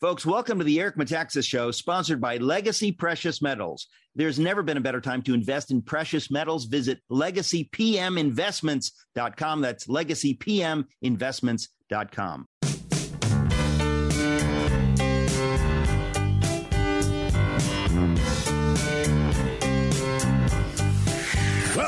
Folks, welcome to the Eric Metaxas Show, sponsored by Legacy Precious Metals. There's never been a better time to invest in precious metals. Visit legacypminvestments.com. That's legacypminvestments.com.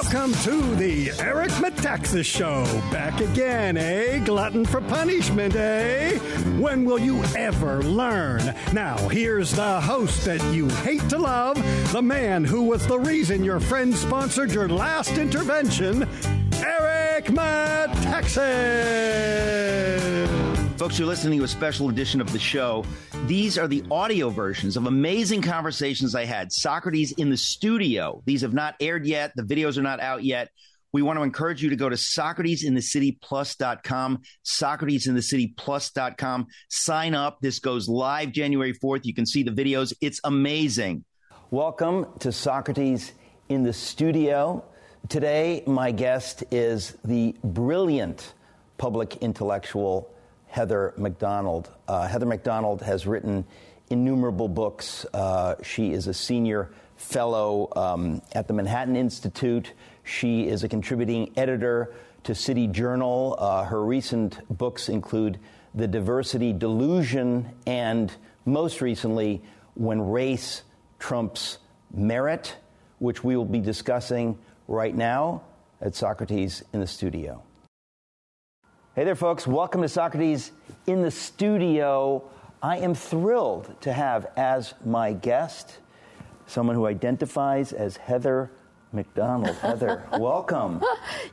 Welcome to the Eric Metaxas Show. Back again, eh? Glutton for punishment, eh? When will you ever learn? Now, here's the host that you hate to love, the man who was the reason your friend sponsored your last intervention, Eric Metaxas. Folks, you're listening to a special edition of the show. These are the audio versions of amazing conversations I had. Socrates in the studio. These have not aired yet. The videos are not out yet. We want to encourage you to go to SocratesInTheCityPlus.com, SocratesInTheCityPlus.com. Sign up. This goes live January 4th. You can see the videos. It's amazing. Welcome to Socrates in the Studio. Today, my guest is the brilliant public intellectual Heather Mac Donald. Uh, Heather Mac Donald has written innumerable books. Uh, she is a senior fellow um, at the Manhattan Institute. She is a contributing editor to City Journal. Uh, her recent books include The Diversity Delusion and, most recently, When Race Trumps Merit, which we will be discussing right now at Socrates in the studio. Hey there, folks. Welcome to Socrates in the studio. I am thrilled to have as my guest someone who identifies as Heather Mac Donald. Heather, welcome.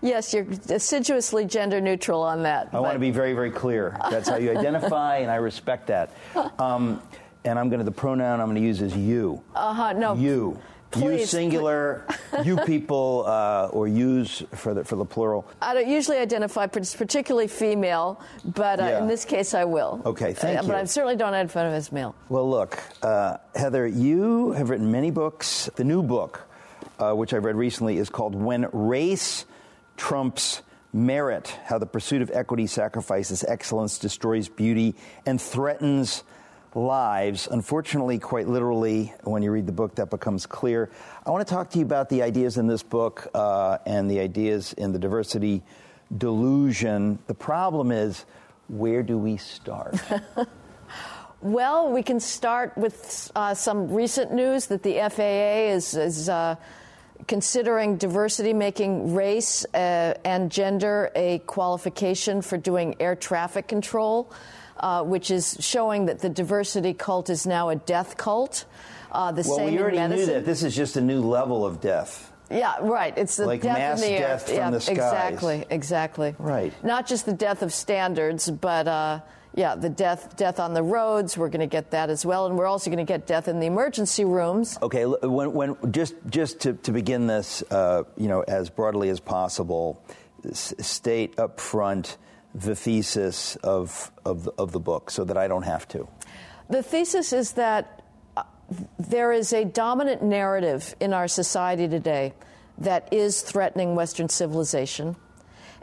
Yes, you're assiduously gender neutral on that. I want to be very, very clear. That's how you identify, and I respect that. Um, and I'm going to, the pronoun I'm going to use is you. Uh huh, no. You. Please, you singular, you people, uh, or use for the for the plural. I don't usually identify particularly female, but uh, Yeah. in this case I will. Okay, thank Uh, you. But I certainly don't identify as male. Well, look, uh, Heather, you have written many books. The new book, uh, which I've read recently, is called When Race Trumps Merit How the Pursuit of Equity Sacrifices Excellence, Destroys Beauty, and Threatens Lives. Unfortunately, quite literally, when you read the book, that becomes clear. I want to talk to you about the ideas in this book uh, and the ideas in the diversity delusion. The problem is, where do we start? Well, we can start with uh, some recent news that the FAA is, is uh, considering diversity, making race uh, and gender a qualification for doing air traffic control, uh, which is showing that the diversity cult is now a death cult. Uh, the well, same we already knew that. This is just a new level of death. Yeah, right. It's the Like death mass in the death from yeah, the skies. Exactly, exactly. Right. Not just the death of standards, but uh, yeah, the death death on the roads. We're going to get that as well, and we're also going to get death in the emergency rooms. Okay, when, when just just to, to begin this, uh, you know, as broadly as possible, s- state up front the thesis of of the, of the book, so that I don't have to. The thesis is that uh, there is a dominant narrative in our society today that is threatening Western civilization.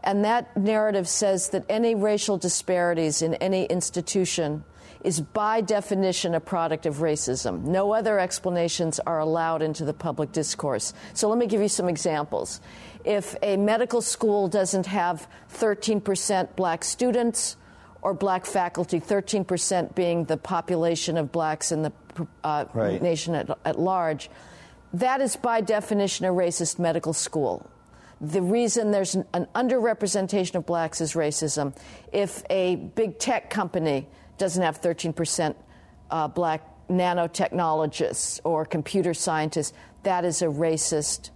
And that narrative says that any racial disparities in any institution is by definition a product of racism. No other explanations are allowed into the public discourse. So let me give you some examples. If a medical school doesn't have 13% black students, or black faculty, 13% being the population of blacks in the uh, Right. nation at, at large. That is by definition a racist medical school. The reason there's an, an underrepresentation of blacks is racism. If a big tech company doesn't have 13% uh, black nanotechnologists or computer scientists, that is a racist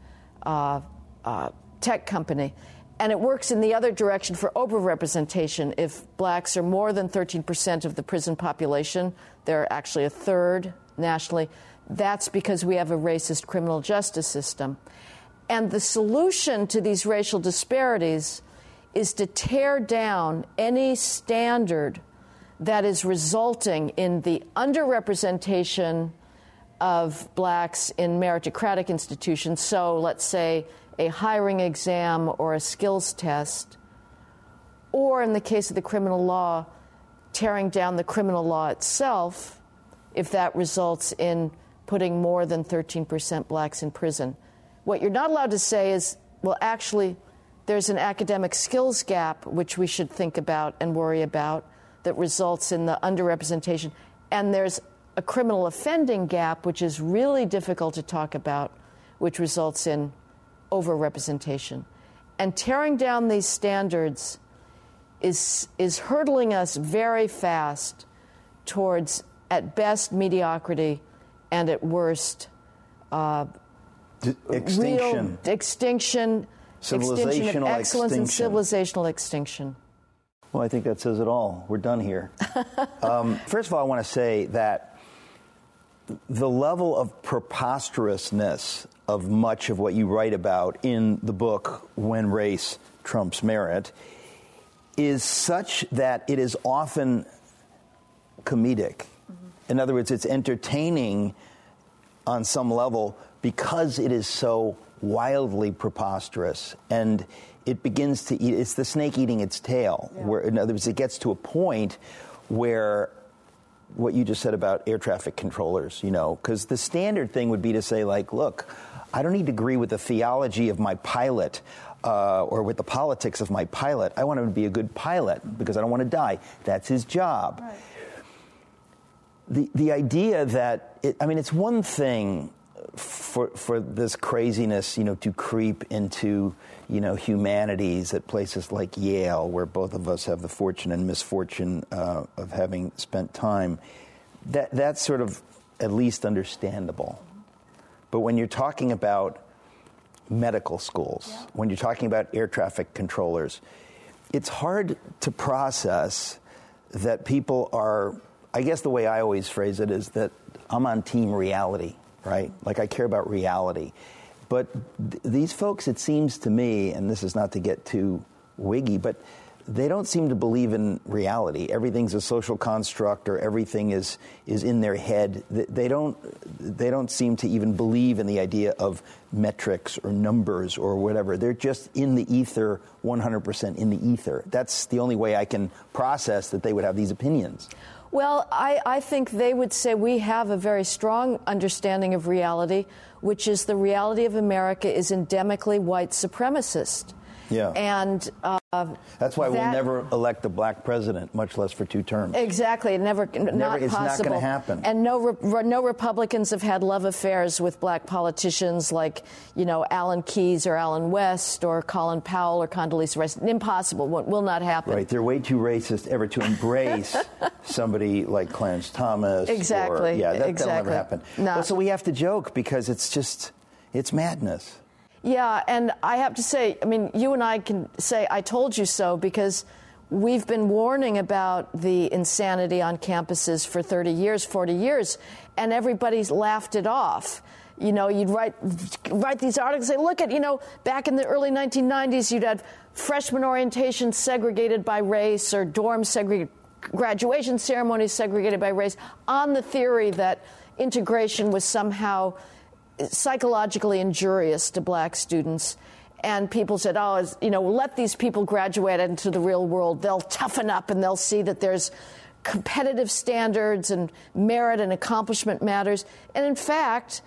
uh, uh, tech company. And it works in the other direction for overrepresentation. If blacks are more than 13% of the prison population, they're actually a third nationally. That's because we have a racist criminal justice system. And the solution to these racial disparities is to tear down any standard that is resulting in the underrepresentation of blacks in meritocratic institutions. So, let's say a hiring exam or a skills test, or in the case of the criminal law, tearing down the criminal law itself if that results in putting more than 13% blacks in prison. What you're not allowed to say is, well, actually, there's an academic skills gap which we should think about and worry about that results in the underrepresentation. And there's a criminal offending gap, which is really difficult to talk about, which results in overrepresentation. And tearing down these standards is, is hurtling us very fast towards, at best, mediocrity and at worst, uh, D- extinction. Extinction, extinction of excellence extinction. and civilizational extinction. Well, I think that says it all. We're done here. um, first of all, I want to say that the level of preposterousness of much of what you write about in the book, When Race Trumps Merit, is such that it is often comedic. Mm-hmm. In other words, it's entertaining on some level because it is so wildly preposterous and it begins to eat it's the snake eating its tail yeah. where in other words it gets to a point where what you just said about air traffic controllers you know because the standard thing would be to say like look i don't need to agree with the theology of my pilot uh, or with the politics of my pilot. I want him to be a good pilot because i don't want to die. That's his job. Right. the, the idea that it, i mean it's one thing for for this craziness, you know, to creep into you know humanities at places like Yale, where both of us have the fortune and misfortune uh, of having spent time, that that's sort of at least understandable. But when you're talking about medical schools, yeah. when you're talking about air traffic controllers, it's hard to process that people are. I guess the way I always phrase it is that I'm on team reality right? Like I care about reality. But th- these folks, it seems to me, and this is not to get too wiggy, but they don't seem to believe in reality. Everything's a social construct, or everything is is in their head. They don't they don't seem to even believe in the idea of metrics or numbers or whatever. They're just in the ether, 100% in the ether. That's the only way I can process that they would have these opinions. Well, I, I think they would say we have a very strong understanding of reality, which is the reality of America is endemically white supremacist. Yeah. And uh, that's why that, we'll never elect a black president, much less for two terms. Exactly. It never, never not it's possible. not going to happen. And no, re- no Republicans have had love affairs with black politicians like, you know, Alan Keyes or Allen West or Colin Powell or Condoleezza Rice. Impossible. What will not happen. Right. They're way too racist ever to embrace somebody like Clarence Thomas. Exactly. Or, yeah, that, exactly. that'll never happen. No. Well, so we have to joke because it's just, it's madness. Yeah, and I have to say, I mean, you and I can say, I told you so, because we've been warning about the insanity on campuses for 30 years, 40 years, and everybody's laughed it off. You know, you'd write, write these articles, say, look at, you know, back in the early 1990s, you'd have freshman orientation segregated by race or dorm segregated, graduation ceremonies segregated by race, on the theory that integration was somehow psychologically injurious to black students. And people said, oh, you know, let these people graduate into the real world. They'll toughen up and they'll see that there's competitive standards and merit and accomplishment matters. And in fact,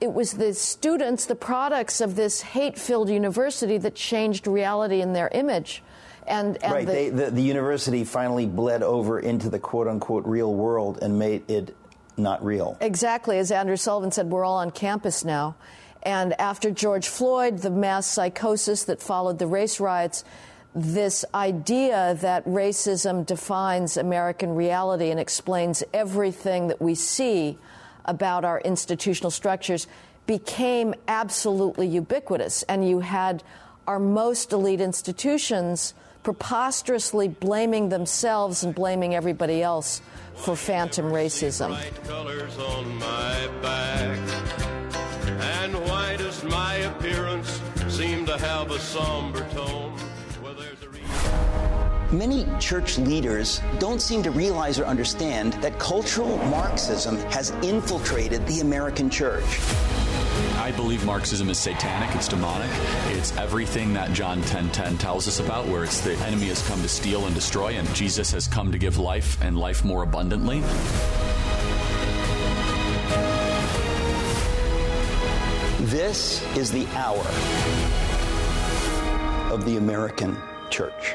it was the students, the products of this hate filled university that changed reality in their image. And, and right, the, they, the, the university finally bled over into the quote unquote real world and made it not real. Exactly. As Andrew Sullivan said, we're all on campus now. And after George Floyd, the mass psychosis that followed the race riots, this idea that racism defines American reality and explains everything that we see about our institutional structures became absolutely ubiquitous. And you had our most elite institutions preposterously blaming themselves and blaming everybody else for phantom racism. And why does my appearance seem to have a somber tone? Well, there's a reason. Many church leaders don't seem to realize or understand that cultural Marxism has infiltrated the American church. I believe Marxism is satanic, it's demonic. It's everything that John 10:10 10, 10 tells us about where it's the enemy has come to steal and destroy and Jesus has come to give life and life more abundantly. This is the hour of the American church.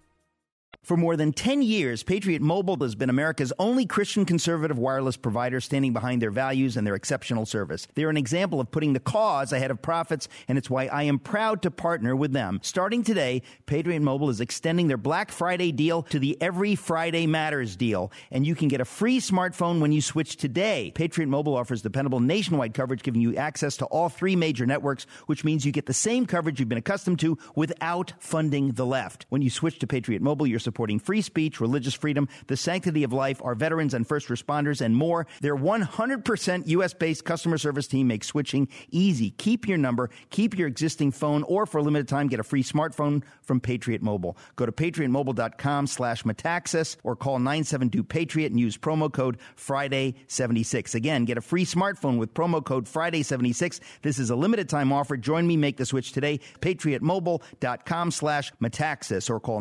For more than 10 years, Patriot Mobile has been America's only Christian conservative wireless provider standing behind their values and their exceptional service. They're an example of putting the cause ahead of profits, and it's why I am proud to partner with them. Starting today, Patriot Mobile is extending their Black Friday deal to the Every Friday Matters deal, and you can get a free smartphone when you switch today. Patriot Mobile offers dependable nationwide coverage, giving you access to all three major networks, which means you get the same coverage you've been accustomed to without funding the left. When you switch to Patriot Mobile, you're supporting free speech, religious freedom, the sanctity of life, our veterans and first responders, and more. Their 100% U.S. based customer service team makes switching easy. Keep your number, keep your existing phone, or for a limited time, get a free smartphone from Patriot Mobile. Go to patriotmobile.com slash metaxas or call 972-PATRIOT and use promo code Friday76. Again, get a free smartphone with promo code Friday76. This is a limited time offer. Join me, make the switch today. patriotmobile.com slash metaxas or call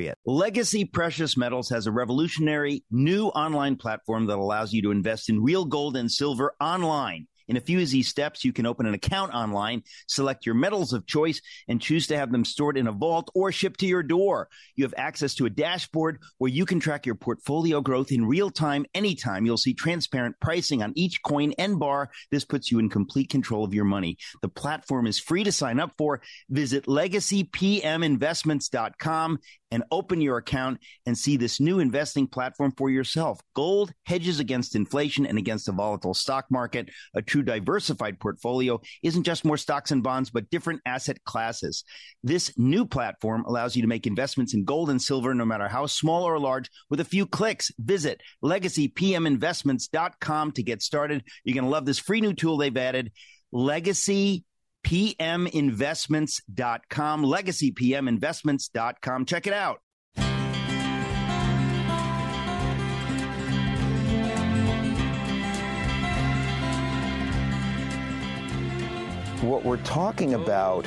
972-PATRIOT. Legacy Precious Metals has a revolutionary new online platform that allows you to invest in real gold and silver online. In a few easy steps, you can open an account online, select your metals of choice, and choose to have them stored in a vault or shipped to your door. You have access to a dashboard where you can track your portfolio growth in real time, anytime. You'll see transparent pricing on each coin and bar. This puts you in complete control of your money. The platform is free to sign up for. Visit legacypminvestments.com and open your account and see this new investing platform for yourself. Gold hedges against inflation and against a volatile stock market. A true diversified portfolio isn't just more stocks and bonds, but different asset classes. This new platform allows you to make investments in gold and silver, no matter how small or large, with a few clicks. Visit legacypminvestments.com to get started. You're going to love this free new tool they've added. Legacy pminvestments.com, legacypminvestments.com. Check it out. What we're talking about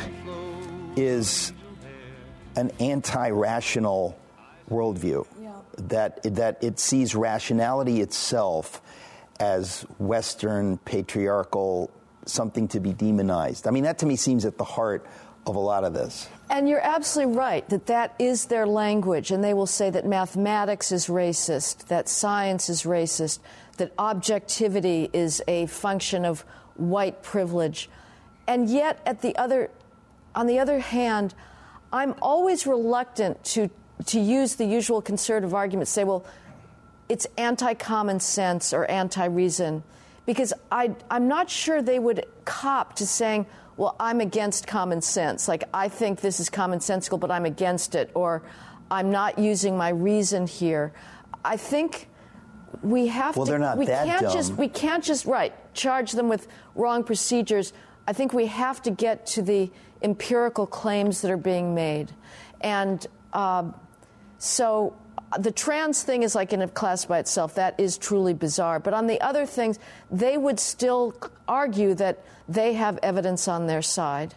is an anti rational worldview. Yeah. That, that it sees rationality itself as Western patriarchal something to be demonized. I mean, that to me seems at the heart of a lot of this. And you're absolutely right that that is their language, and they will say that mathematics is racist, that science is racist, that objectivity is a function of white privilege. And yet, at the other, on the other hand, I'm always reluctant to, to use the usual conservative argument, say, well, it's anti common sense or anti reason because I, I'm not sure they would cop to saying, well, I'm against common sense. Like, I think this is commonsensical, but I'm against it, or I'm not using my reason here. I think we have well, to. They're not we that can't dumb. just we can't just right charge them with wrong procedures, I think we have to get to the empirical claims that are being made. And uh, so the trans thing is like in a class by itself. That is truly bizarre. But on the other things, they would still argue that they have evidence on their side.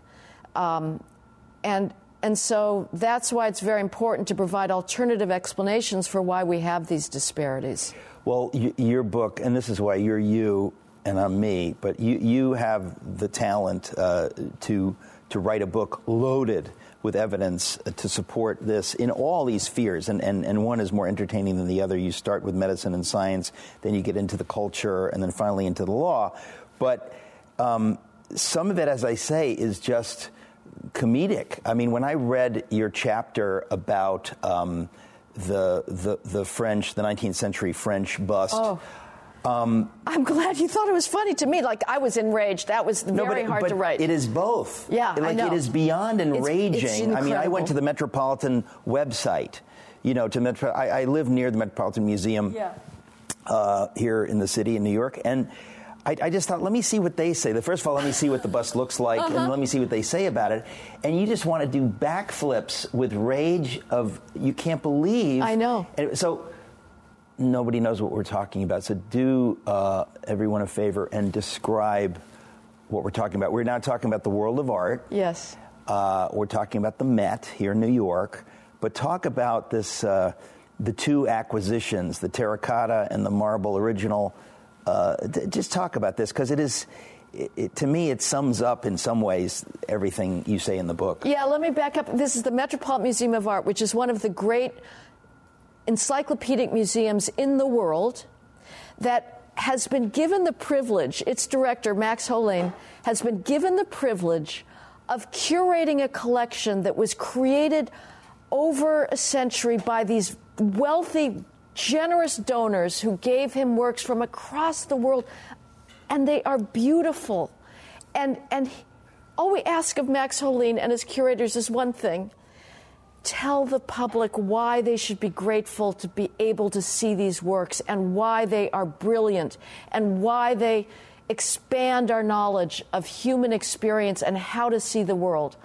Um, and and so that's why it's very important to provide alternative explanations for why we have these disparities. Well, y- your book, and this is why you're you and I'm me, but you, you have the talent uh, to, to write a book loaded with evidence to support this in all these spheres, and, and, and one is more entertaining than the other. You start with medicine and science, then you get into the culture, and then finally into the law. But um, some of it, as I say, is just comedic. I mean, when I read your chapter about um, the, the, the French, the 19th century French bust. Oh. Um, I'm glad you thought it was funny to me. Like I was enraged. That was no, very but, hard but to write. It is both. Yeah, like I know. it is beyond enraging. It's, it's I mean, I went to the. Metropolitan website. You know, to Metro. I, I live near the Metropolitan Museum Yeah. uh, here in the city in New York, and I, I just thought, let me see what they say. The first of all, let me see what the bus looks like, Uh-huh. and let me see what they say about it. And you just want to do backflips with rage of you can't believe. I know. And so nobody knows what we're talking about. So do uh, everyone a favor and describe what we're talking about. We're now talking about the world of art. Yes. Uh, we're talking about the Met here in New York, but talk about this uh, the two acquisitions, the terracotta and the marble original. Uh, d- just talk about this because it is, it, it, to me, it sums up in some ways everything you say in the book. Yeah, let me back up. This is the Metropolitan Museum of Art, which is one of the great encyclopedic museums in the world that has been given the privilege, its director, Max Hollein, has been given the privilege of curating a collection that was created over a century by these wealthy, generous donors who gave him works from across the world. And they are beautiful. And, and all we ask of Max Hollein and his curators is one thing tell the public why they should be grateful to be able to see these works and why they are brilliant and why they expand our knowledge of human experience and how to see the world.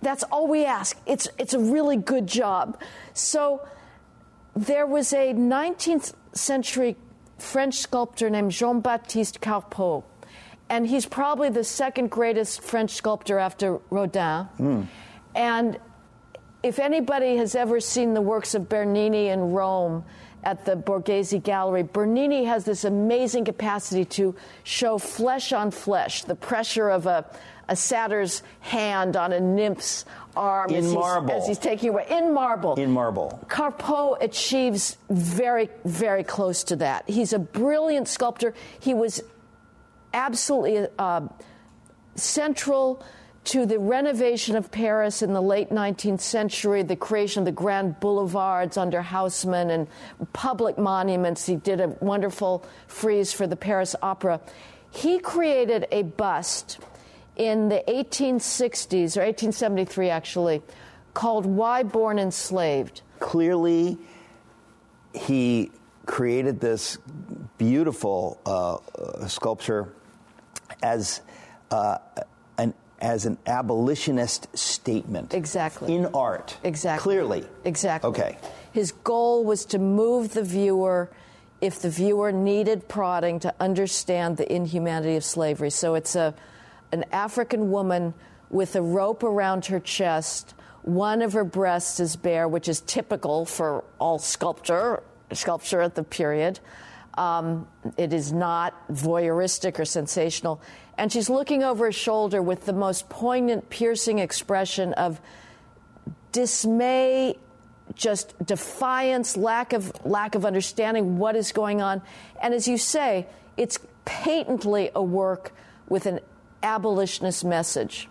That's all we ask. It's, it's a really good job. So there was a 19th century French sculptor named Jean Baptiste Carpeaux, and he's probably the second greatest French sculptor after Rodin. Hmm. And if anybody has ever seen the works of Bernini in Rome at the Borghese Gallery, Bernini has this amazing capacity to show flesh on flesh, the pressure of a, a satyr's hand on a nymph's arm In as, he's, marble. as he's taking away in marble. In marble. Carpeaux achieves very, very close to that. He's a brilliant sculptor. He was absolutely uh, central to the renovation of Paris in the late 19th century, the creation of the grand boulevards under Haussmann and public monuments. He did a wonderful frieze for the Paris Opera. He created a bust in the 1860s, or 1873 actually, called Why Born Enslaved. Clearly, he created this beautiful uh, uh, sculpture as uh, an as an abolitionist statement. Exactly. In art. Exactly. Clearly. Exactly. Okay. His goal was to move the viewer, if the viewer needed prodding, to understand the inhumanity of slavery. So it's a, an African woman with a rope around her chest. One of her breasts is bare, which is typical for all sculpture, sculpture at the period. Um, it is not voyeuristic or sensational. And she's looking over her shoulder with the most poignant, piercing expression of dismay, just defiance, lack of lack of understanding what is going on. And as you say, it's patently a work with an abolitionist message.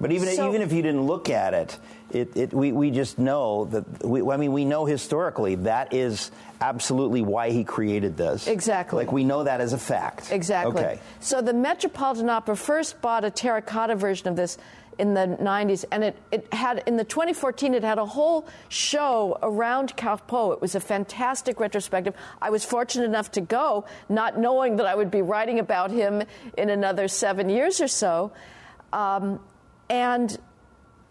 But even So- even if you didn't look at it, it, it we, we just know that we, I mean we know historically that is absolutely why he created this. Exactly. Like we know that as a fact. Exactly. Okay. So the Metropolitan Opera first bought a terracotta version of this in the 90s, and it, it had, in the 2014, it had a whole show around Carpeaux. It was a fantastic retrospective. I was fortunate enough to go, not knowing that I would be writing about him in another seven years or so. Um, and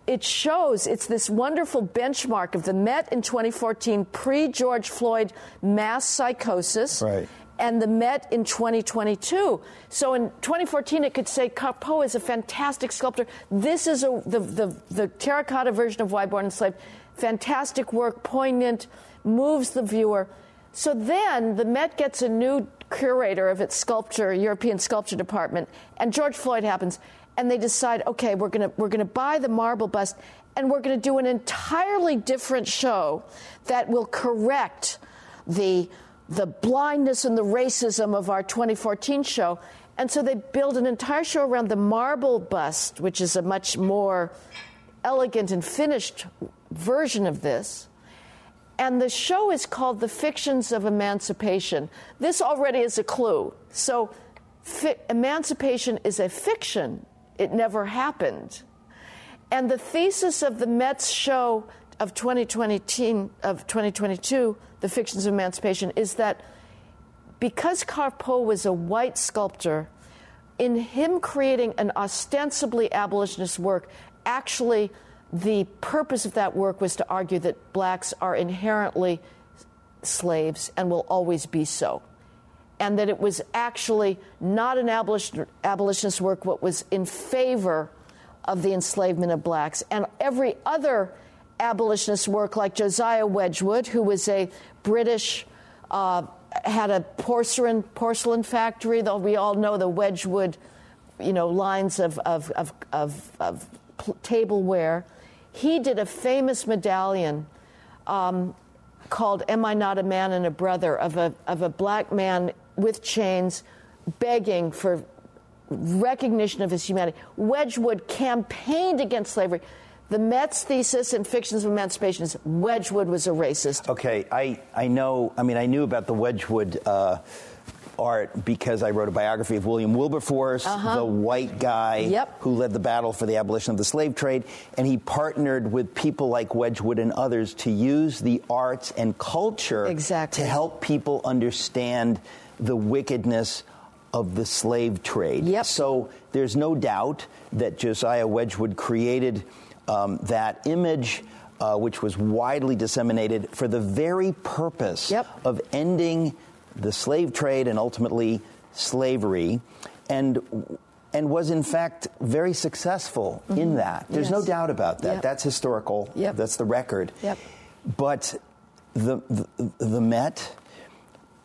it shows it's this wonderful benchmark of the Met in 2014 pre George Floyd mass psychosis. Right. And the Met in 2022. So in 2014, it could say Carpeaux is a fantastic sculptor. This is a, the, the, the terracotta version of Why Born Enslaved. Fantastic work, poignant, moves the viewer. So then the Met gets a new curator of its sculpture, European sculpture department, and George Floyd happens and they decide, okay, we're to we're to buy the marble bust and we're to do an entirely different show that will correct the the blindness and the racism of our 2014 show. And so they build an entire show around the marble bust, which is a much more elegant and finished version of this. And the show is called The Fictions of Emancipation. This already is a clue. So, fi- emancipation is a fiction it never happened. And the thesis of the Met's show of 2020, of 2022, The Fictions of Emancipation, is that because Carpeaux was a white sculptor, in him creating an ostensibly abolitionist work, actually the purpose of that work was to argue that blacks are inherently slaves and will always be so and that it was actually not an abolition, abolitionist work, but was in favor of the enslavement of blacks. And every other abolitionist work, like Josiah Wedgwood, who was a British, uh, had a porcelain porcelain factory. Though we all know the Wedgwood, you know, lines of of of, of, of tableware. He did a famous medallion um, called "Am I Not a Man and a Brother?" of a of a black man with chains, begging for recognition of his humanity. Wedgwood campaigned against slavery. The Met's thesis in Fictions of Emancipation is Wedgwood was a racist. Okay, I, I know, I mean, I knew about the Wedgwood uh, art because I wrote a biography of William Wilberforce, uh-huh. the white guy yep. who led the battle for the abolition of the slave trade. And he partnered with people like Wedgwood and others to use the arts and culture exactly. to help people understand the wickedness of the slave trade. Yep. So there's no doubt that Josiah Wedgwood created um, that image. Uh, which was widely disseminated for the very purpose yep. of ending the slave trade and ultimately slavery, and and was in fact very successful mm-hmm. in that. There's yes. no doubt about that. Yep. That's historical. Yep. That's the record. Yep. But the, the, the Met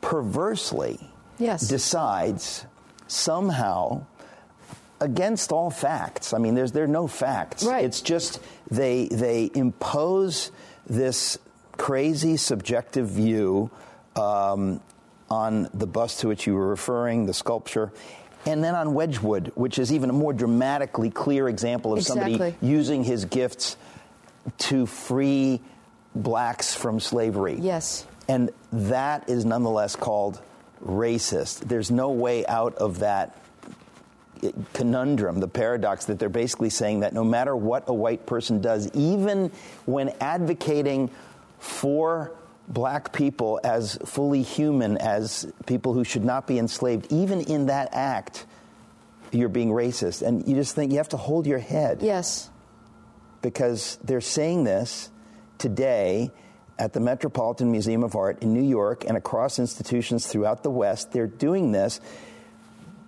perversely yes. decides somehow against all facts. I mean, there's there are no facts. Right. It's just they they impose this crazy subjective view um, on the bust to which you were referring, the sculpture. And then on Wedgwood, which is even a more dramatically clear example of exactly. somebody using his gifts to free blacks from slavery. Yes. And that is nonetheless called racist. There's no way out of that conundrum, the paradox that they're basically saying that no matter what a white person does, even when advocating for black people as fully human, as people who should not be enslaved, even in that act, you're being racist. And you just think you have to hold your head. Yes. Because they're saying this today at the Metropolitan Museum of Art in New York and across institutions throughout the West. They're doing this,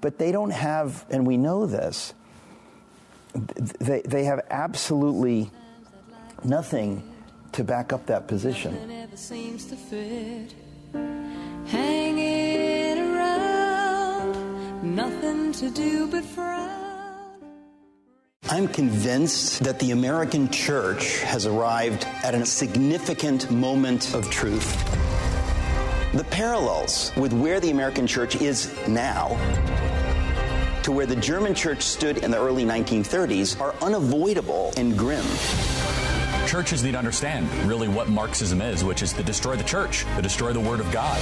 but they don't have, and we know this, they, they have absolutely nothing to back up that position. Hanging around, nothing to do but frown. I'm convinced that the American church has arrived at a significant moment of truth. The parallels with where the American church is now to where the German church stood in the early 1930s are unavoidable and grim. Churches need to understand really what Marxism is, which is to destroy the church, to destroy the Word of God.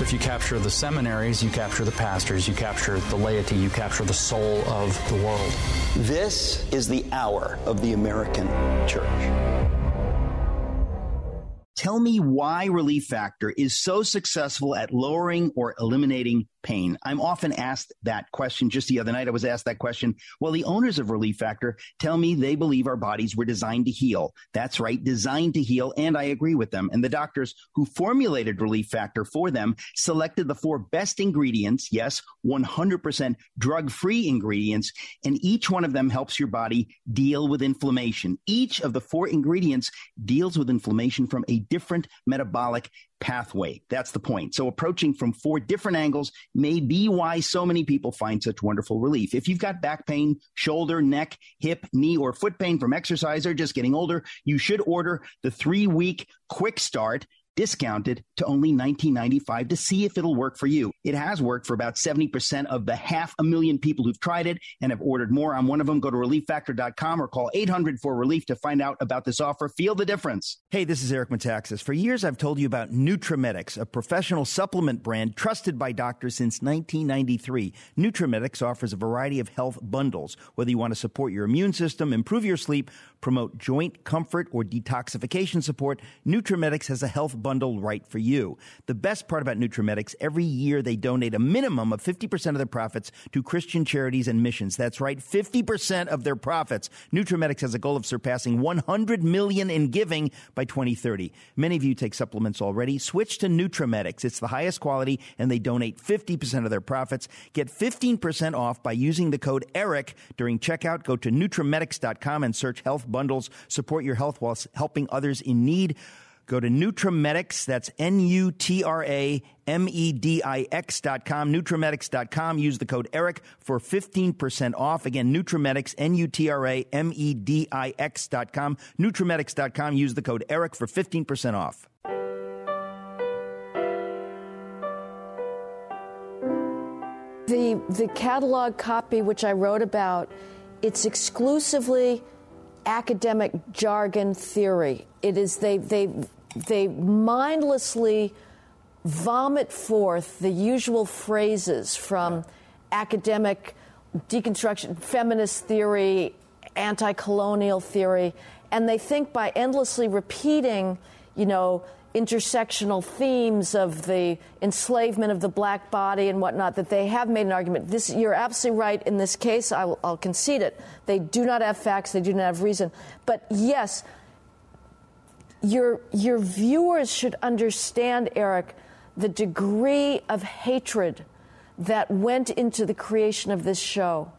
So if you capture the seminaries, you capture the pastors, you capture the laity, you capture the soul of the world. This is the hour of the American church. Tell me why Relief Factor is so successful at lowering or eliminating pain? I'm often asked that question. Just the other night, I was asked that question. Well, the owners of Relief Factor tell me they believe our bodies were designed to heal. That's right, designed to heal, and I agree with them. And the doctors who formulated Relief Factor for them selected the four best ingredients, yes, 100% drug free ingredients, and each one of them helps your body deal with inflammation. Each of the four ingredients deals with inflammation from a different metabolic pathway. That's the point. So approaching from four different angles may be why so many people find such wonderful relief. If you've got back pain, shoulder, neck, hip, knee, or foot pain from exercise or just getting older, you should order the three week quick start discounted to only $19.95 to see if it'll work for you. It has worked for about 70% of the half a million people who've tried it and have ordered more. I'm one of them. Go to relieffactor.com or call 800 for relief to find out about this offer. Feel the difference. Hey, this is Eric Metaxas. For years, I've told you about Nutramedix, a professional supplement brand trusted by doctors since 1993. Nutramedix offers a variety of health bundles, whether you want to support your immune system, improve your sleep, promote joint comfort, or detoxification support. Nutramedix has a health bundle right for you. The best part about Nutramedix, every year they donate a minimum of 50% of their profits to Christian charities and missions. That's right, 50% of their profits. Nutramedix has a goal of surpassing 100 million in giving by 2030. Many of you take supplements already. Switch to Nutramedix. It's the highest quality and they donate 50% of their profits. Get 15% off by using the code ERIC during checkout. Go to Nutramedix.com and search health bundles. Support your health while helping others in need. Go to Nutramedix, that's N U T R A M E D I X dot com. Use the code ERIC for 15% off. Again, Nutramedix, N U T R A M E D I X dot com. Use the code ERIC for 15% off. The, the catalog copy, which I wrote about, it's exclusively academic jargon theory. It is they they they mindlessly vomit forth the usual phrases from academic deconstruction, feminist theory, anti-colonial theory, and they think by endlessly repeating, you know, intersectional themes of the enslavement of the black body and whatnot that they have made an argument. This, you're absolutely right. In this case, I will, I'll concede it. They do not have facts. They do not have reason. But yes, your your viewers should understand, Eric, the degree of hatred that went into the creation of this show.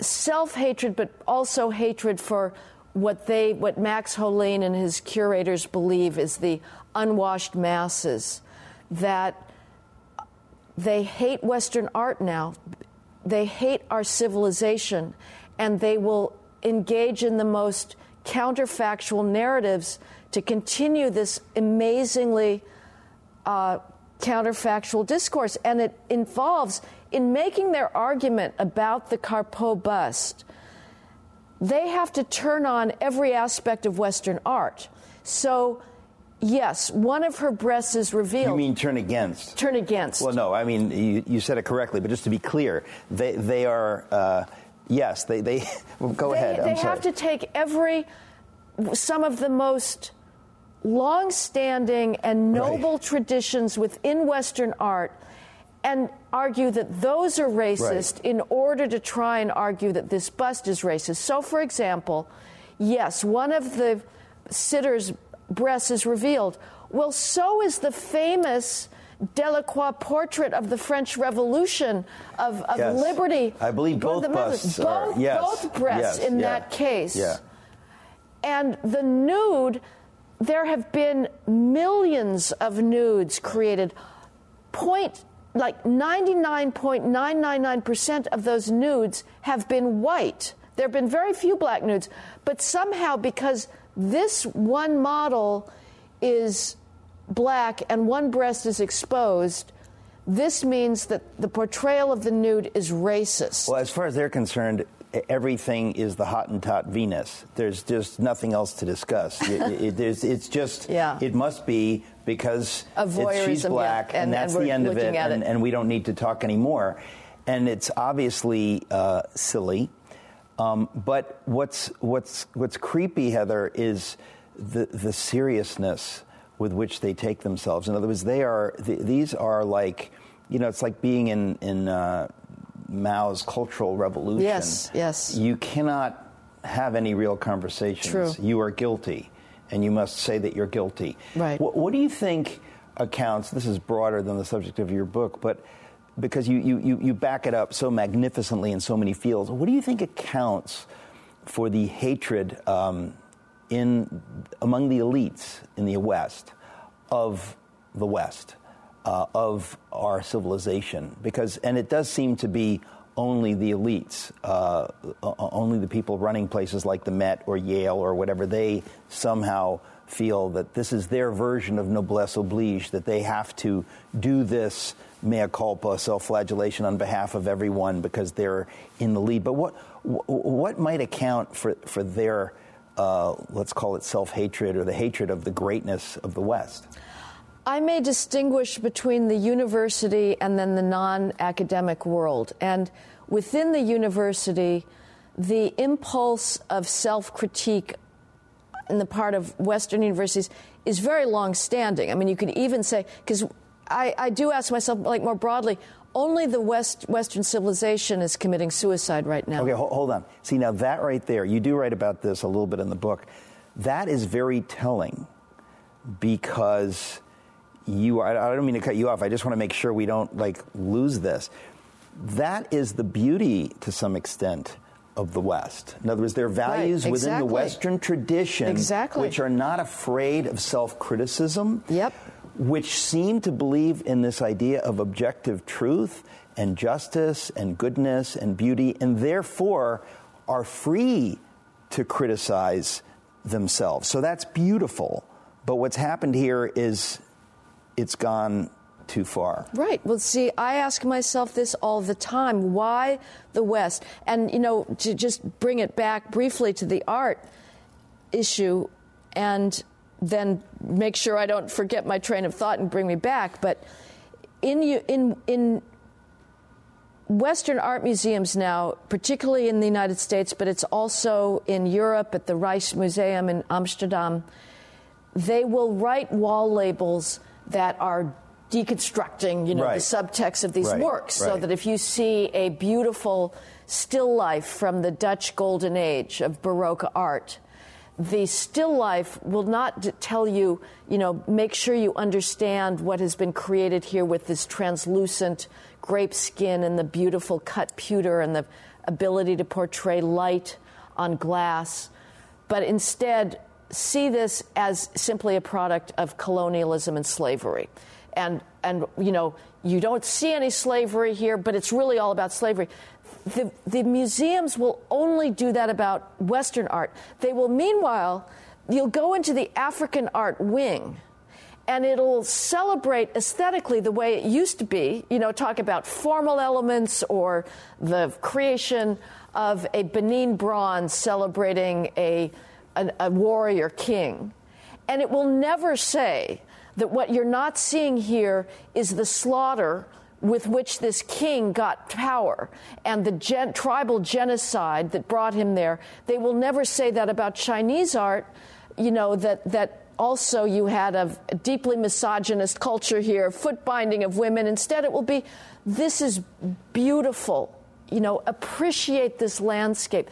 Self hatred, but also hatred for what they what Max Hollein and his curators believe is the unwashed masses that they hate western art now. They hate our civilization and they will engage in the most counterfactual narratives to continue this amazingly uh, counterfactual discourse. And it involves in making their argument about the Carpeaux bust they have to turn on every aspect of Western art. So, yes, one of her breasts is revealed. You mean turn against? Turn against. Well, no, I mean, you, you said it correctly, but just to be clear, they, they are, uh, yes, they, they well, go they, ahead. They I'm have to take every, some of the most long-standing and noble right. traditions within Western art and argue that those are racist right. in order to try and argue that this bust is racist. So, for example, yes, one of the sitters' breasts is revealed. Well, so is the famous Delacroix portrait of the French Revolution of, of yes. liberty. I believe both busts both, are, yes. both breasts yes. in yeah. that case. Yeah. And the nude, there have been millions of nudes created. Point like 99.999% of those nudes have been white. There have been very few black nudes, but somehow because this one model is black and one breast is exposed, this means that the portrayal of the nude is racist. Well, as far as they're concerned, everything is the Hottentot Venus. There's just nothing else to discuss. it, it, it's just, yeah. it must be because she's black yeah. and, and, that's and the end of it, and, it, and, we don't need to talk anymore. And it's obviously uh, silly. Um, but what's, what's, what's creepy, Heather, is the, the seriousness with which they take themselves. In other words, they are, th- these are like, you know, it's like being in in uh, Mao's Cultural Revolution. Yes, yes. You cannot have any real conversations. True. You are guilty, and you must say that you're guilty. Right. What, what do you think accounts? This is broader than the subject of your book, but because you, you, you, you back it up so magnificently in so many fields, what do you think accounts for the hatred um, in among the elites in the West of the West? uh, of our civilization because and it does seem to be only the elites, uh, only the people running places like the Met or Yale or whatever, they somehow feel that this is their version of noblesse oblige, that they have to do this mea culpa, self flagellation on behalf of everyone because they're in the lead. But what, what might account for, for their, uh, let's call it self hatred or the hatred of the greatness of the West? I may distinguish between the university and then the non academic world. And within the university, the impulse of self critique in the part of Western universities is very long standing. I mean, you could even say, because I, I, do ask myself, like more broadly, only the West, Western civilization is committing suicide right now. Okay, hold on. See, now that right there, you do write about this a little bit in the book. That is very telling because you I don't mean to cut you off. I just want to make sure we don't like lose this. That is the beauty to some extent of the West. In other words, there are values right, exactly. within the Western tradition exactly. which are not afraid of self criticism. Yep. Which seem to believe in this idea of objective truth and justice and goodness and beauty, and therefore are free to criticize themselves. So that's beautiful. But what's happened here is it's gone too far. Right. Well, see, I ask myself this all the time. Why the West? And, you know, to just bring it back briefly to the art issue and then make sure I don't forget my train of thought and bring me back. But in, in, in Western art museums now, particularly in the United States, but it's also in Europe at the Rijksmuseum in Amsterdam, they will write wall labels that are deconstructing, you know, right. the subtext of these right. works, right. so that if you see a beautiful still life from the Dutch Golden Age of Baroque art, the still life will not tell you, you know, make sure you understand what has been created here with this translucent grape skin and the beautiful cut pewter and the ability to portray light on glass, but instead see this as simply a product of colonialism and slavery. And, and you know, you don't see any slavery here, but it's really all about slavery. The, the museums will only do that about Western art. They will, meanwhile, you'll go into the African art wing and it'll celebrate aesthetically the way it used to be, you know, talk about formal elements or the creation of a Benin bronze celebrating a a, a warrior king. And it will never say that what you're not seeing here is the slaughter with which this king got power and the gen- tribal genocide that brought him there. They will never say that about Chinese art, you know, that, that also you had a, a deeply misogynist culture here, foot binding of women. Instead, it will be this is beautiful, you know, appreciate this landscape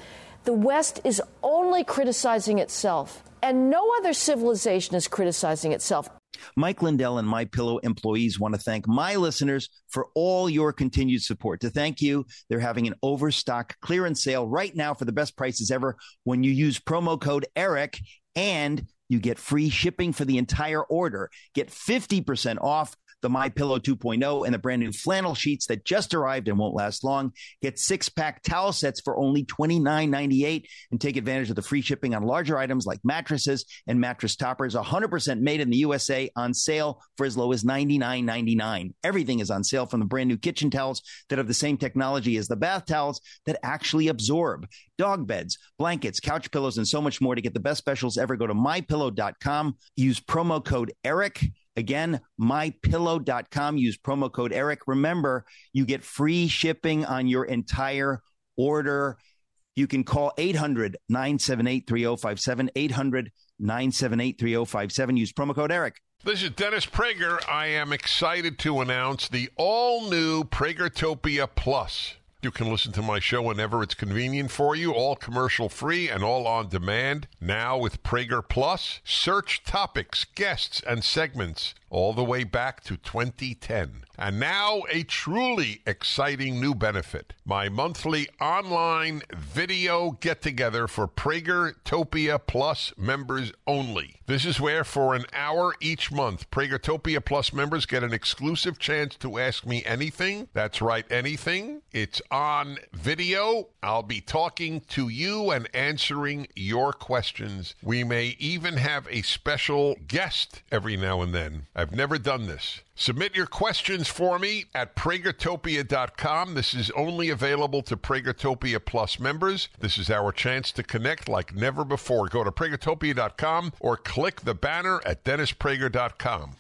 the West is only criticizing itself, and no other civilization is criticizing itself. Mike Lindell and My Pillow employees want to thank my listeners for all your continued support. To thank you, they're having an overstock clearance sale right now for the best prices ever when you use promo code ERIC and you get free shipping for the entire order. Get 50% off the My Pillow 2.0 and the brand new flannel sheets that just arrived and won't last long. Get six pack towel sets for only $29.98 and take advantage of the free shipping on larger items like mattresses and mattress toppers. 100% made in the USA on sale for as low as $99.99. Everything is on sale from the brand new kitchen towels that have the same technology as the bath towels that actually absorb. Dog beds, blankets, couch pillows, and so much more to get the best specials ever. Go to mypillow.com. Use promo code ERIC Again, mypillow.com. Use promo code Eric. Remember, you get free shipping on your entire order. You can call 800 978 3057. 800 978 3057. Use promo code Eric. This is Dennis Prager. I am excited to announce the all new Pragertopia Plus. You can listen to my show whenever it's convenient for you, all commercial free and all on demand. Now with Prager Plus, search topics, guests, and segments all the way back to 2010. And now a truly exciting new benefit. My monthly online video get together for Pragertopia Plus members only. This is where for an hour each month, Pragertopia Plus members get an exclusive chance to ask me anything. That's right, anything. It's on video. I'll be talking to you and answering your questions. We may even have a special guest every now and then. I've never done this. Submit your questions for me at pragertopia.com. This is only available to Pragertopia Plus members. This is our chance to connect like never before. Go to pragertopia.com or click the banner at dennisprager.com.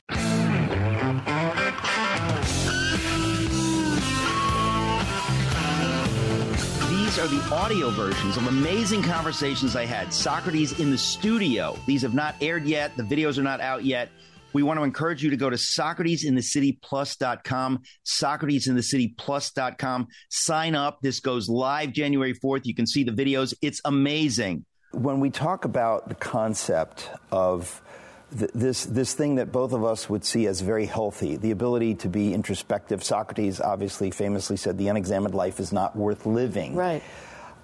These are the audio versions of amazing conversations I had. Socrates in the studio. These have not aired yet. The videos are not out yet. We want to encourage you to go to SocratesInTheCityPlus.com, SocratesInTheCityPlus.com. Sign up. This goes live January 4th. You can see the videos. It's amazing. When we talk about the concept of th- this, this thing that both of us would see as very healthy, the ability to be introspective, Socrates obviously famously said, the unexamined life is not worth living. Right.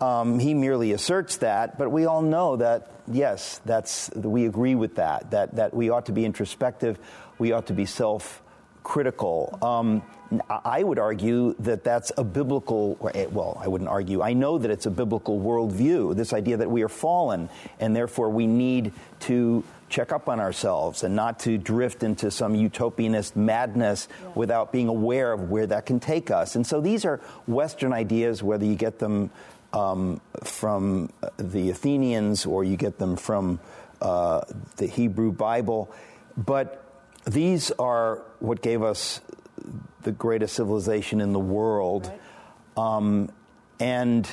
Um, he merely asserts that, but we all know that yes, that's we agree with that. That that we ought to be introspective, we ought to be self-critical. Um, I would argue that that's a biblical. Well, I wouldn't argue. I know that it's a biblical worldview. This idea that we are fallen, and therefore we need to check up on ourselves and not to drift into some utopianist madness yeah. without being aware of where that can take us. And so these are Western ideas, whether you get them um, from the Athenians or you get them from uh, the Hebrew Bible. But these are what gave us the greatest civilization in the world. Right. Um, and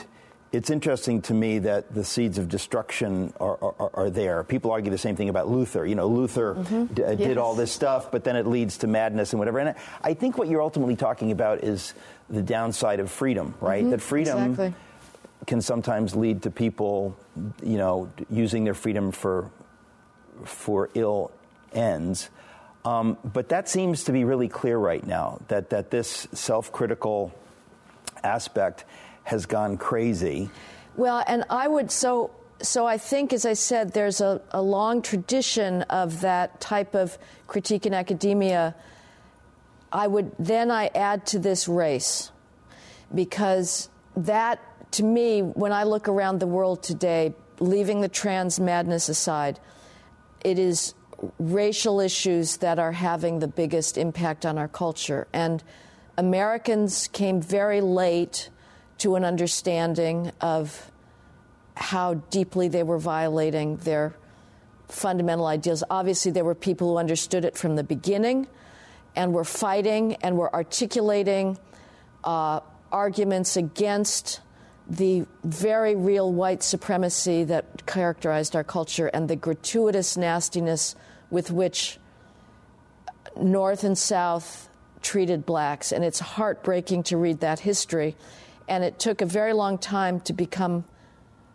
it's interesting to me that the seeds of destruction are, are, are, there. People argue the same thing about Luther. You know, Luther mm-hmm. d- yes. did all this stuff, but then it leads to madness and whatever. And I think what you're ultimately talking about is the downside of freedom, right? Mm-hmm. That freedom. Exactly can sometimes lead to people, you know, using their freedom for for ill ends. Um, but that seems to be really clear right now that that this self-critical aspect has gone crazy. Well, and I would so so I think, as I said, there's a, a long tradition of that type of critique in academia. I would then I add to this race because that to me, when I look around the world today, leaving the trans madness aside, it is racial issues that are having the biggest impact on our culture. And Americans came very late to an understanding of how deeply they were violating their fundamental ideals. Obviously, there were people who understood it from the beginning and were fighting and were articulating uh, arguments against the very real white supremacy that characterized our culture and the gratuitous nastiness with which North and South treated blacks. And it's heartbreaking to read that history. And it took a very long time to become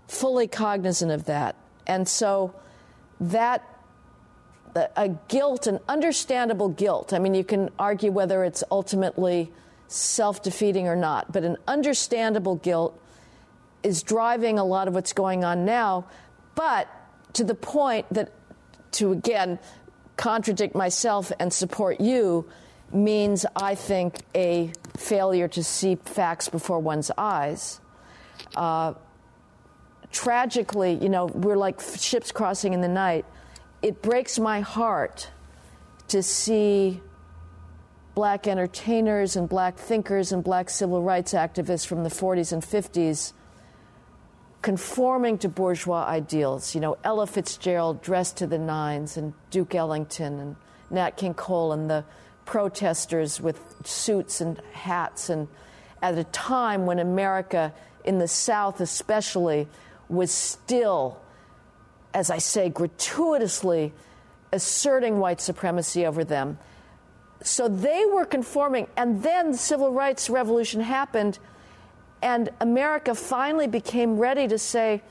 fully cognizant of that. And so that a guilt, an understandable guilt. I mean, you can argue whether it's ultimately self defeating or not, but an understandable guilt is driving a lot of what's going on now, but to the point that, to again contradict myself and support you, means, I think, a failure to see facts before one's eyes. Uh, tragically, you know, we're like ships crossing in the night. It breaks my heart to see black entertainers and black thinkers and black civil rights activists from the 40s and 50s conforming to bourgeois ideals. You know, Ella Fitzgerald dressed to the nines, and Duke Ellington, and Nat King Cole, and the protesters with suits and hats. And at a time when America, in the South especially, was still, as I say, gratuitously asserting white supremacy over them. So they were conforming, and then the civil rights revolution happened, and America finally became ready to say,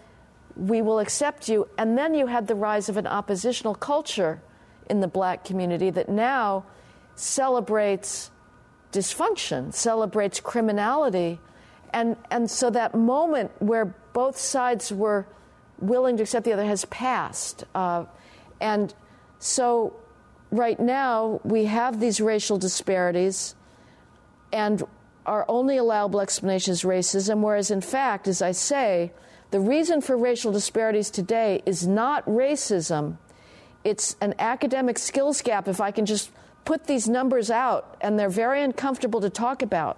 We will accept you. And then you had the rise of an oppositional culture in the black community that now celebrates dysfunction, celebrates criminality. And, and so that moment where both sides were willing to accept the other has passed. Uh, and so right now we have these racial disparities, and our only allowable explanation is racism, whereas in fact, as I say, the reason for racial disparities today is not racism, it's an academic skills gap, if I can just put these numbers out, and they're very uncomfortable to talk about.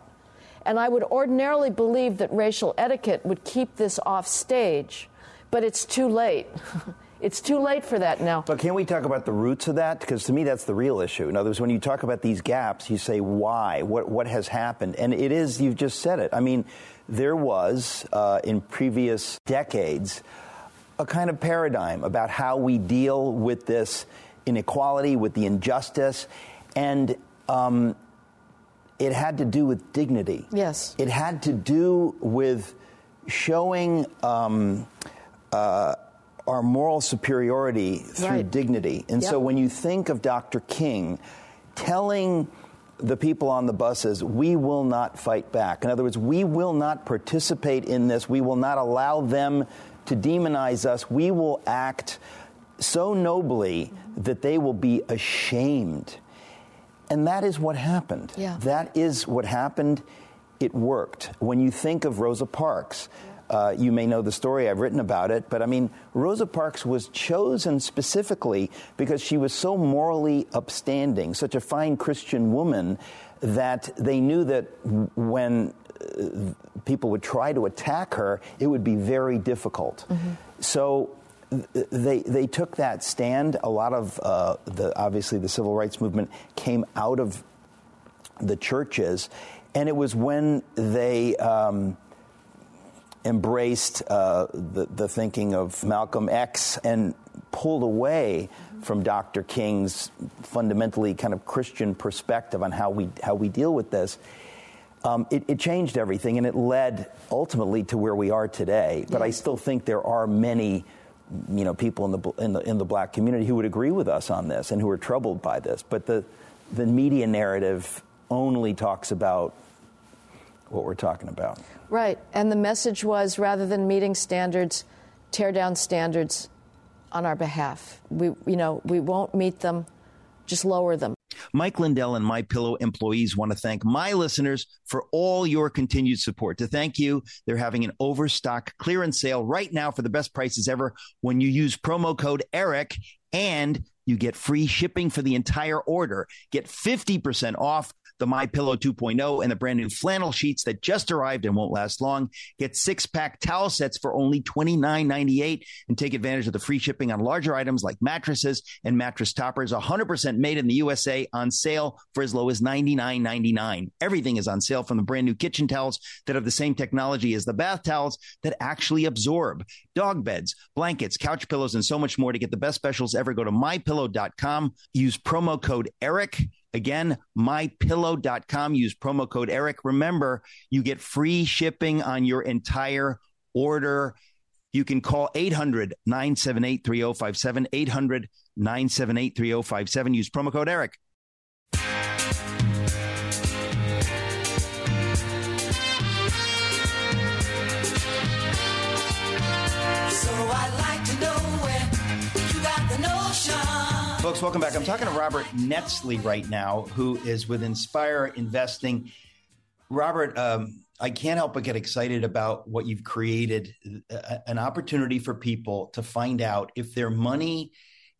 And I would ordinarily believe that racial etiquette would keep this off stage, but it's too late. it's too late for that now. But can we talk about the roots of that? Because to me, that's the real issue. In other words, when you talk about these gaps, you say why, what what has happened, and it is you've just said it. I mean, there was uh, in previous decades a kind of paradigm about how we deal with this inequality, with the injustice, and um, it had to do with dignity. Yes. It had to do with showing um, uh, our moral superiority through Right. dignity. And so when you think of Dr. King telling the people on the buses, we will not fight back. In other words, we will not participate in this. We will not allow them to demonize us. We will act so nobly that they will be ashamed. And that is what happened. Yeah. That is what happened. It worked. When you think of Rosa Parks, uh, you may know the story, I've written about it, but I mean, Rosa Parks was chosen specifically because she was so morally upstanding, such a fine Christian woman, that they knew that when uh, people would try to attack her, it would be very difficult. So they they took that stand. A lot of uh, the obviously the civil rights movement came out of the churches, and it was when they. Um, embraced uh, the, the thinking of Malcolm X and pulled away from Dr. King's fundamentally kind of Christian perspective on how we how we deal with this. Um, it, it changed everything, and it led ultimately to where we are today. But I still think there are many, you know, people in the in the in the black community who would agree with us on this and who are troubled by this. But the the media narrative only talks about what we're talking about. Right. And the message was rather than meeting standards, tear down standards on our behalf. We, you know, we won't meet them, just lower them. Mike Lindell and My Pillow employees want to thank my listeners for all your continued support. To thank you, they're having an overstock clearance sale right now for the best prices ever when you use promo code ERIC and you get free shipping for the entire order. Get 50% off the My Pillow 2.0 and the brand new flannel sheets that just arrived and won't last long. Get six pack towel sets for only $29.98 and take advantage of the free shipping on larger items like mattresses and mattress toppers. 100% made in the USA on sale for as low as $99.99. Everything is on sale from the brand new kitchen towels that have the same technology as the bath towels that actually absorb. Dog beds, blankets, couch pillows, and so much more to get the best specials ever. Go to mypillow.com. Use promo code ERIC. Again, mypillow.com. Use promo code ERIC. Remember, you get free shipping on your entire order. You can call 800 978 3057. 800 978 3057. Use promo code ERIC. Folks, welcome back. I'm talking to Robert Netzly right now, who is with Inspire Investing. Robert, um, I can't help but get excited about what you've created uh, an opportunity for people to find out if their money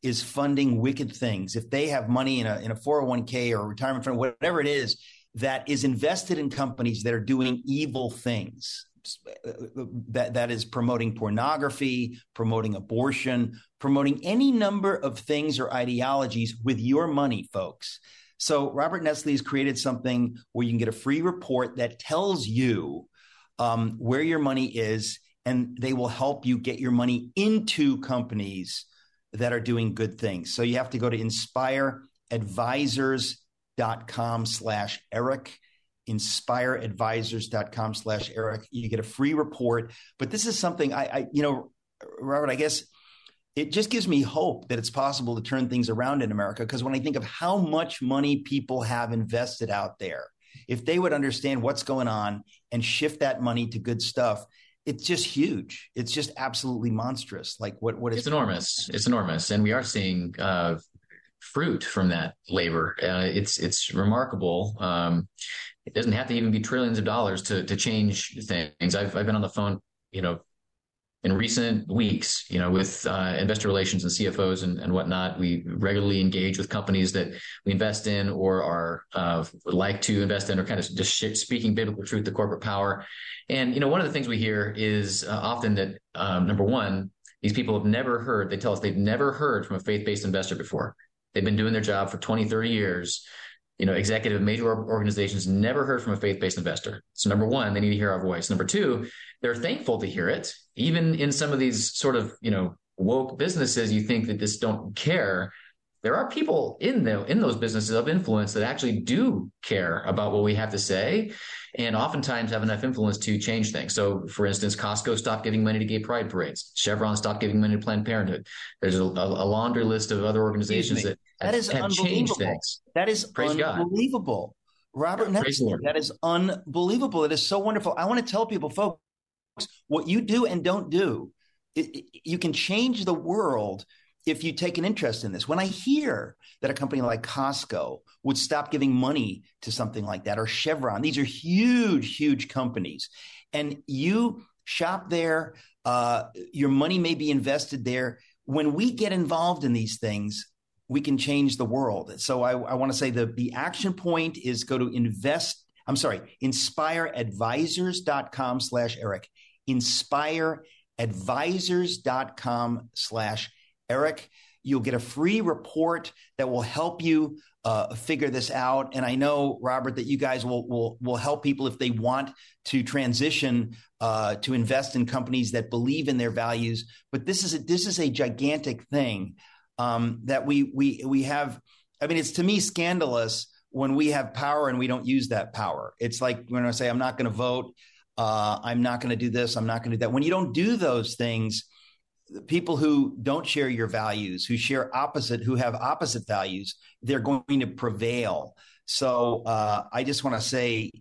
is funding wicked things, if they have money in a, in a 401k or a retirement fund, whatever it is, that is invested in companies that are doing evil things that that is promoting pornography, promoting abortion, promoting any number of things or ideologies with your money, folks. So Robert Netzly has created something where you can get a free report that tells you um, where your money is, and they will help you get your money into companies that are doing good things. So you have to go to inspireadvisors.com slash Eric inspireadvisors.com slash Eric. You get a free report. But this is something I, I, you know, Robert, I guess it just gives me hope that it's possible to turn things around in America. Because when I think of how much money people have invested out there, if they would understand what's going on and shift that money to good stuff, it's just huge. It's just absolutely monstrous. Like what what is it's enormous. It's enormous, and we are seeing uh, fruit from that labor. Uh, it's it's remarkable. Um, it doesn't have to even be trillions of dollars to to change things. I've I've been on the phone, you know, in recent weeks, you know, with uh, investor relations and CFOs and, and whatnot, we regularly engage with companies that we invest in or are uh, like to invest in, or kind of just speaking biblical truth to corporate power. And you know, one of the things we hear is uh, often that um, number one, these people have never heard. They tell us they've never heard from a faith-based investor before. They've been doing their job for 20, 30 years you know, executive major organizations never heard from a faith-based investor. So number one, they need to hear our voice. Number two, they're thankful to hear it. Even in some of these sort of, you know, woke businesses, you think that this don't care. There are people in the in those businesses of influence that actually do care about what we have to say and oftentimes have enough influence to change things. So, for instance, Costco stopped giving money to gay pride parades. Chevron stopped giving money to Planned Parenthood. There's a, a laundry list of other organizations that that is things. That is Praise God. unbelievable. Robert the Lord. that is unbelievable. It is so wonderful. I want to tell people, folks, what you do and don't do, it, it- you can change the world if you take an interest in this. When I hear that a company like Costco would stop giving money to something like that, or Chevron, these are huge, huge companies, and you shop there, uh, your money may be invested there. When we get involved in these things, we can change the world. So I, I want to say the, the action point is go to invest. I'm sorry, inspireadvisors.com slash Eric. Inspireadvisors.com slash Eric. You'll get a free report that will help you uh, figure this out. And I know, Robert, that you guys will will will help people if they want to transition uh, to invest in companies that believe in their values. But this is a, this is a gigantic thing um, that we we we have. I mean, it's to me scandalous when we have power and we don't use that power. It's like when I say I'm not going to vote, uh, I'm not going to do this, I'm not going to do that. When you don't do those things, people who don't share your values, who share opposite, who have opposite values, they're going to prevail. So uh, I just want to say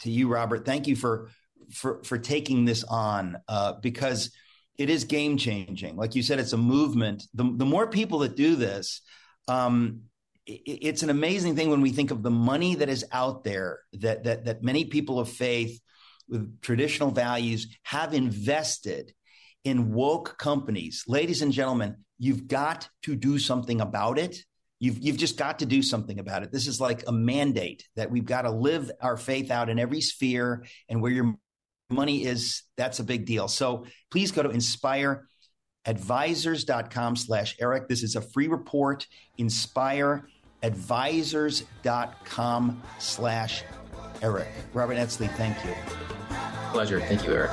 to you, Robert, thank you for for for taking this on uh, because it is game changing. Like you said, it's a movement. The the more people that do this, um, i- i- it's an amazing thing when we think of the money that is out there that that that many people of faith with traditional values have invested in woke companies. Ladies and gentlemen, you've got to do something about it. You've, you've just got to do something about it. This is like a mandate that we've got to live our faith out in every sphere and where your money is, that's a big deal. So please go to inspireadvisors.com slash Eric. This is a free report, inspireadvisors.com slash Eric. Robert Netzly, thank you. Pleasure. Thank you, Eric.